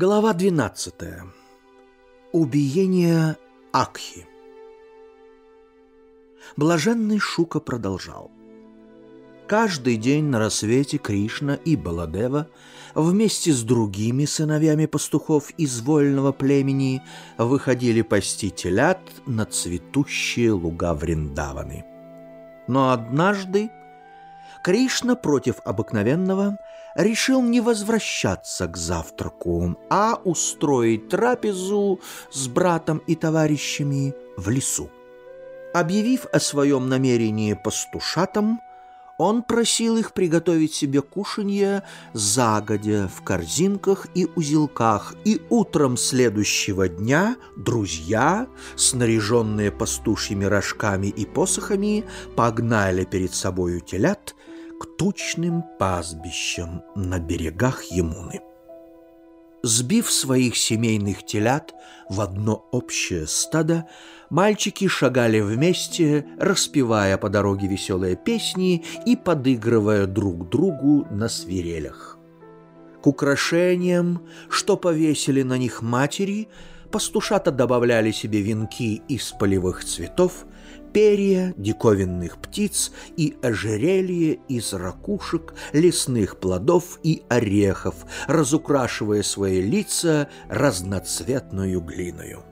Глава 12. Убиение Акхи. Блаженный Шука продолжал. Каждый день на рассвете Кришна и Баладева вместе с другими сыновьями пастухов из вольного племени выходили пасти телят на цветущие луга Вриндаваны. Но однажды Кришна против обыкновенного решил не возвращаться к завтраку, а устроить трапезу с братом и товарищами в лесу. Объявив о своем намерении пастушатам, он просил их приготовить себе кушанье загодя в корзинках и узелках, и утром следующего дня друзья, снаряженные пастушьими рожками и посохами, погнали перед собою телят к тучным пастбищам на берегах Емуны. Сбив своих семейных телят в одно общее стадо, мальчики шагали вместе, распевая по дороге веселые песни и подыгрывая друг другу на свирелях. К украшениям, что повесили на них матери, пастушата добавляли себе венки из полевых цветов, перья диковинных птиц и ожерелье из ракушек, лесных плодов и орехов, разукрашивая свои лица разноцветную глиною.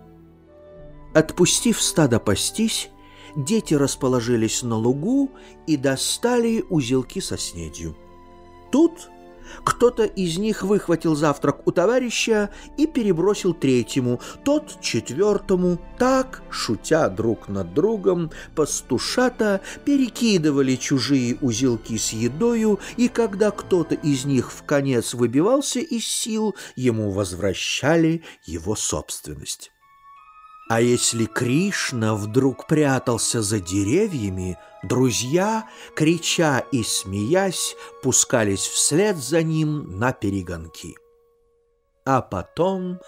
Отпустив стадо пастись, дети расположились на лугу и достали узелки со снедью. Тут кто-то из них выхватил завтрак у товарища и перебросил третьему, тот четвертому. Так, шутя друг над другом, пастушата перекидывали чужие узелки с едою, и когда кто-то из них в конец выбивался из сил, ему возвращали его собственность. А если Кришна вдруг прятался за деревьями, друзья, крича и смеясь, пускались вслед за ним на перегонки. А потом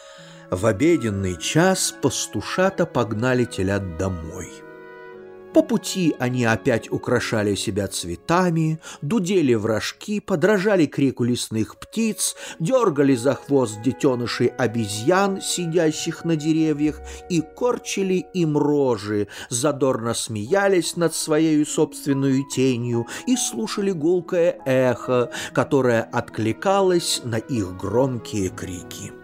в обеденный час пастушата погнали телят домой — по пути они опять украшали себя цветами, дудели в рожки, подражали крику лесных птиц, дергали за хвост детенышей обезьян, сидящих на деревьях, и корчили им рожи, задорно смеялись над своей собственной тенью и слушали гулкое эхо, которое откликалось на их громкие крики.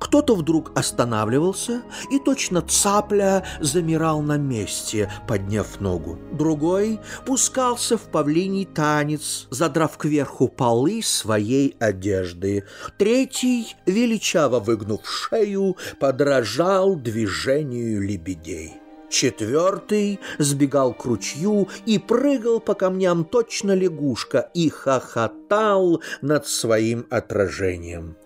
Кто-то вдруг останавливался и точно цапля замирал на месте, подняв ногу. Другой пускался в павлиний танец, задрав кверху полы своей одежды. Третий, величаво выгнув шею, подражал движению лебедей. Четвертый сбегал к ручью и прыгал по камням точно лягушка и хохотал над своим отражением.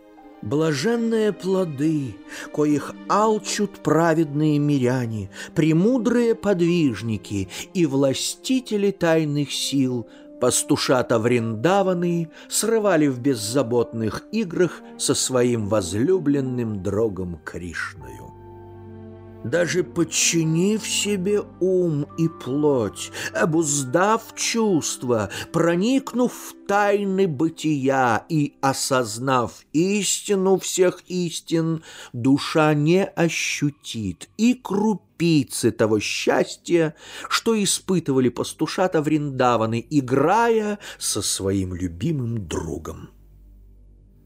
Блаженные плоды, коих алчут праведные миряне, премудрые подвижники и властители тайных сил, пастушата Вриндаваны срывали в беззаботных играх со своим возлюбленным другом Кришною даже подчинив себе ум и плоть, обуздав чувства, проникнув в тайны бытия и осознав истину всех истин, душа не ощутит и крупицы того счастья, что испытывали пастушата Вриндаваны, играя со своим любимым другом.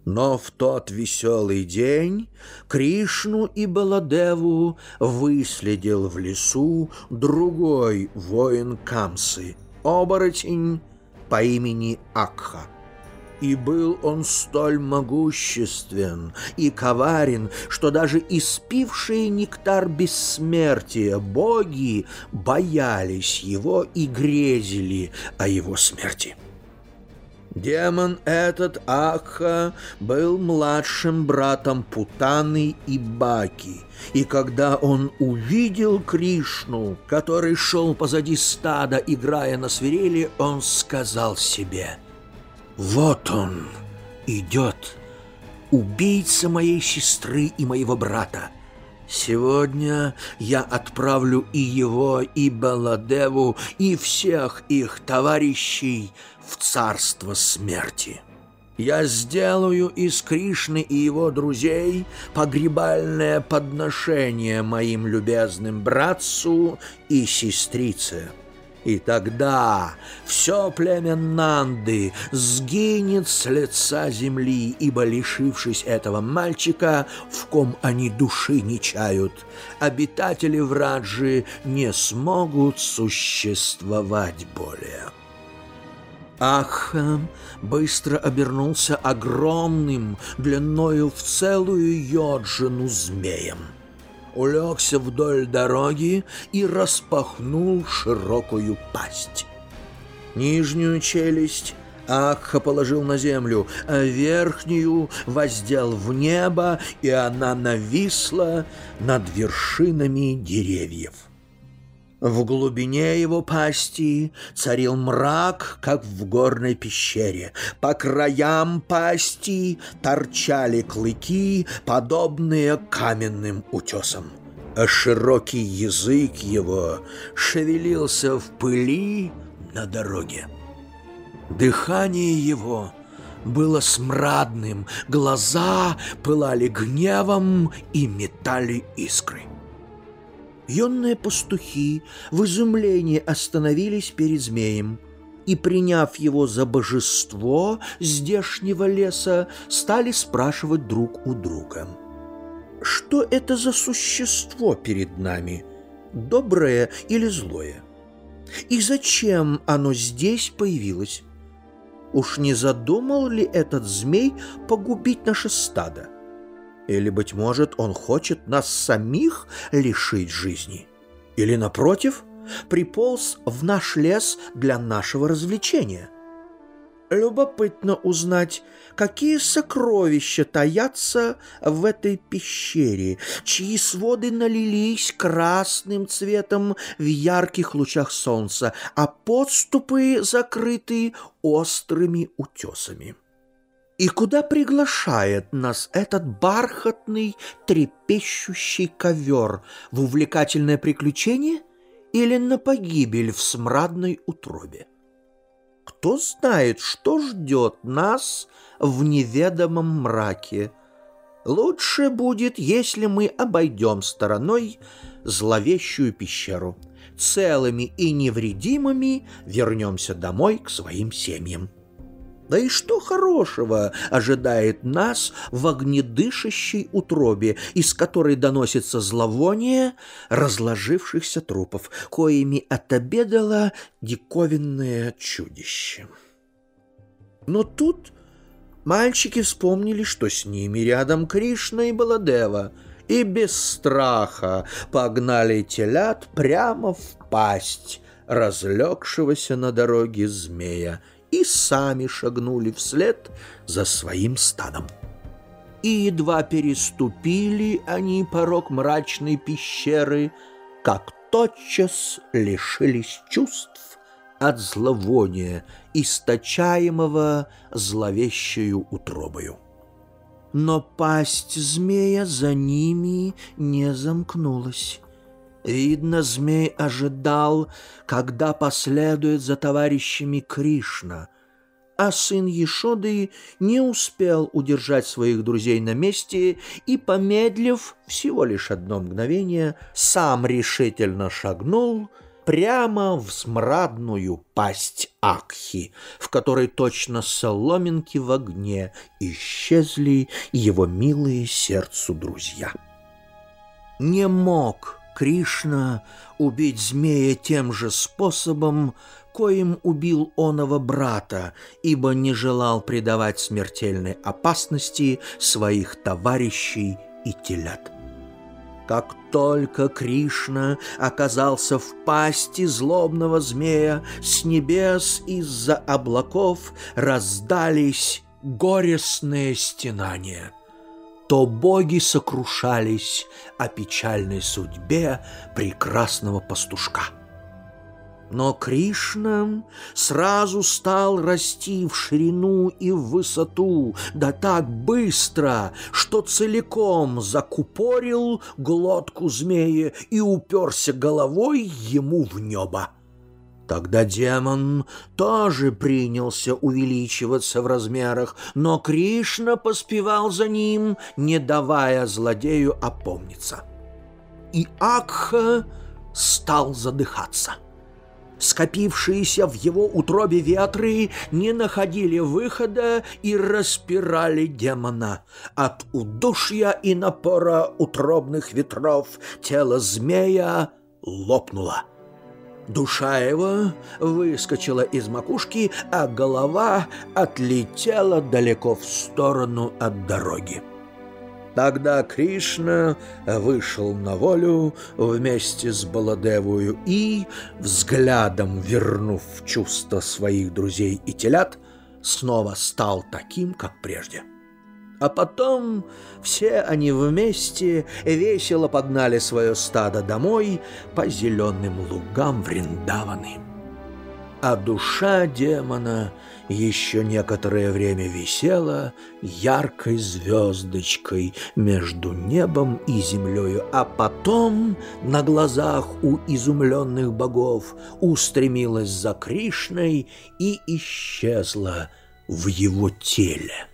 Но в тот веселый день Кришну и Баладеву выследил в лесу другой воин Камсы, оборотень по имени Акха. И был он столь могуществен и коварен, что даже испившие нектар бессмертия боги боялись его и грезили о его смерти. Демон этот Аха был младшим братом Путаны и Баки, и когда он увидел Кришну, который шел позади стада, играя на свирели, он сказал себе, «Вот он идет, убийца моей сестры и моего брата. Сегодня я отправлю и его, и Баладеву, и всех их товарищей в царство смерти. Я сделаю из Кришны и его друзей погребальное подношение моим любезным братцу и сестрице. И тогда все племя Нанды сгинет с лица земли, ибо, лишившись этого мальчика, в ком они души не чают, обитатели Враджи не смогут существовать более. Ахам быстро обернулся огромным, длиною в целую йоджину змеем. Улегся вдоль дороги и распахнул широкую пасть. Нижнюю челюсть Акха положил на землю, а верхнюю воздел в небо, и она нависла над вершинами деревьев. В глубине его пасти царил мрак, как в горной пещере. По краям пасти торчали клыки, подобные каменным утесам. А широкий язык его шевелился в пыли на дороге. Дыхание его было смрадным, глаза пылали гневом и метали искры. Юные пастухи в изумлении остановились перед змеем и, приняв его за божество здешнего леса, стали спрашивать друг у друга. «Что это за существо перед нами? Доброе или злое? И зачем оно здесь появилось? Уж не задумал ли этот змей погубить наше стадо?» Или, быть может, он хочет нас самих лишить жизни? Или, напротив, приполз в наш лес для нашего развлечения? Любопытно узнать, какие сокровища таятся в этой пещере, чьи своды налились красным цветом в ярких лучах солнца, а подступы закрыты острыми утесами. И куда приглашает нас этот бархатный трепещущий ковер? В увлекательное приключение или на погибель в смрадной утробе? Кто знает, что ждет нас в неведомом мраке? Лучше будет, если мы обойдем стороной зловещую пещеру. Целыми и невредимыми вернемся домой к своим семьям. Да и что хорошего ожидает нас в огнедышащей утробе, из которой доносится зловоние разложившихся трупов, коими отобедало диковинное чудище? Но тут мальчики вспомнили, что с ними рядом Кришна и Баладева, и без страха погнали телят прямо в пасть разлегшегося на дороге змея и сами шагнули вслед за своим стадом. И едва переступили они порог мрачной пещеры, как тотчас лишились чувств от зловония, источаемого зловещую утробою. Но пасть змея за ними не замкнулась. Видно, змей ожидал, когда последует за товарищами Кришна, а сын Ешоды не успел удержать своих друзей на месте и, помедлив всего лишь одно мгновение, сам решительно шагнул прямо в смрадную пасть Акхи, в которой точно соломинки в огне исчезли его милые сердцу друзья. Не мог Кришна убить змея тем же способом, коим убил оного брата, ибо не желал предавать смертельной опасности своих товарищей и телят. Как только Кришна оказался в пасти злобного змея, с небес из-за облаков раздались горестные стенания — то боги сокрушались о печальной судьбе прекрасного пастушка. Но Кришна сразу стал расти в ширину и в высоту, да так быстро, что целиком закупорил глотку змея и уперся головой ему в небо. Тогда демон тоже принялся увеличиваться в размерах, но Кришна поспевал за ним, не давая злодею опомниться. И Акха стал задыхаться. Скопившиеся в его утробе ветры не находили выхода и распирали демона. От удушья и напора утробных ветров тело змея лопнуло. Душа его выскочила из макушки, а голова отлетела далеко в сторону от дороги. Тогда Кришна вышел на волю вместе с Баладевою и, взглядом вернув чувство своих друзей и телят, снова стал таким, как прежде. А потом все они вместе весело погнали свое стадо домой по зеленым лугам Вриндаваны. А душа демона еще некоторое время висела яркой звездочкой между небом и землею, а потом на глазах у изумленных богов устремилась за Кришной и исчезла в его теле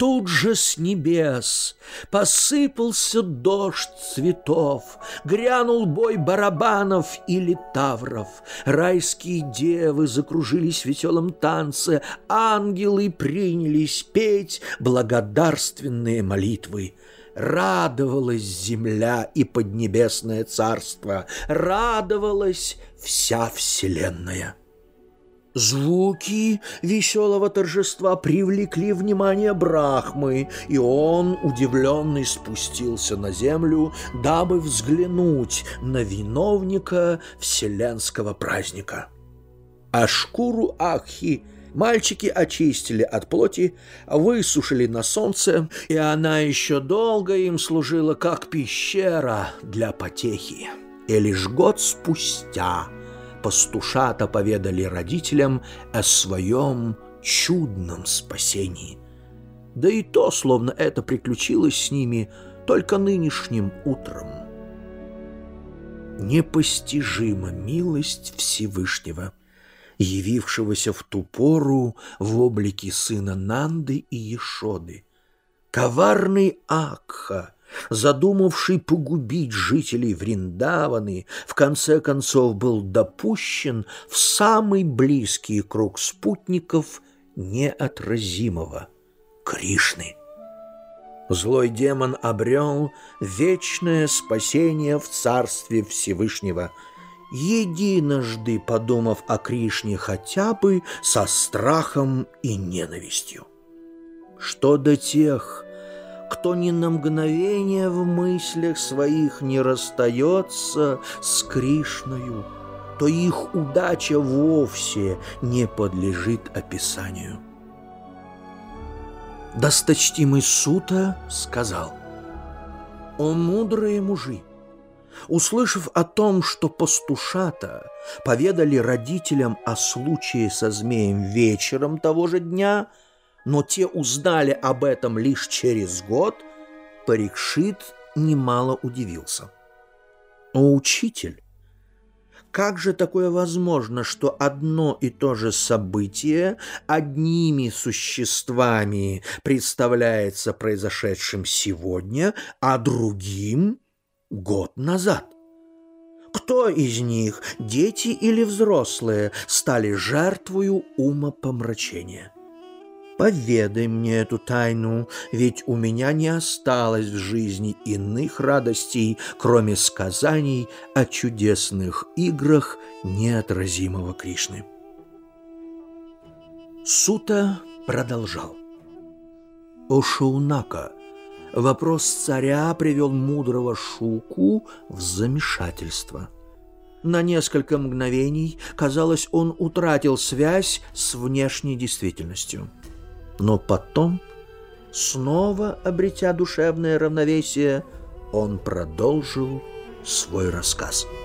тут же с небес посыпался дождь цветов, грянул бой барабанов и литавров, райские девы закружились в веселом танце, ангелы принялись петь благодарственные молитвы. Радовалась земля и поднебесное царство, радовалась вся вселенная. Звуки веселого торжества привлекли внимание Брахмы, и он, удивленный, спустился на землю, дабы взглянуть на виновника вселенского праздника. А шкуру Ахи мальчики очистили от плоти, высушили на солнце, и она еще долго им служила как пещера для потехи. И лишь год спустя – пастушата поведали родителям о своем чудном спасении. Да и то, словно это приключилось с ними только нынешним утром. Непостижима милость Всевышнего, явившегося в ту пору в облике сына Нанды и Ешоды. Коварный Акха — задумавший погубить жителей Вриндаваны, в конце концов был допущен в самый близкий круг спутников неотразимого Кришны. Злой демон обрел вечное спасение в царстве Всевышнего, единожды подумав о Кришне хотя бы со страхом и ненавистью. Что до тех, кто ни на мгновение в мыслях своих не расстается с Кришною, то их удача вовсе не подлежит описанию. Досточтимый Сута сказал, «О мудрые мужи! Услышав о том, что пастушата поведали родителям о случае со змеем вечером того же дня – но те узнали об этом лишь через год, Парикшит немало удивился. «О, учитель, как же такое возможно, что одно и то же событие одними существами представляется произошедшим сегодня, а другим — год назад? Кто из них, дети или взрослые, стали жертвою умопомрачения?» Поведай мне эту тайну, ведь у меня не осталось в жизни иных радостей, кроме сказаний о чудесных играх неотразимого Кришны. Сута продолжал. О Шаунака, вопрос царя привел мудрого Шуку в замешательство. На несколько мгновений, казалось, он утратил связь с внешней действительностью – но потом, снова обретя душевное равновесие, он продолжил свой рассказ –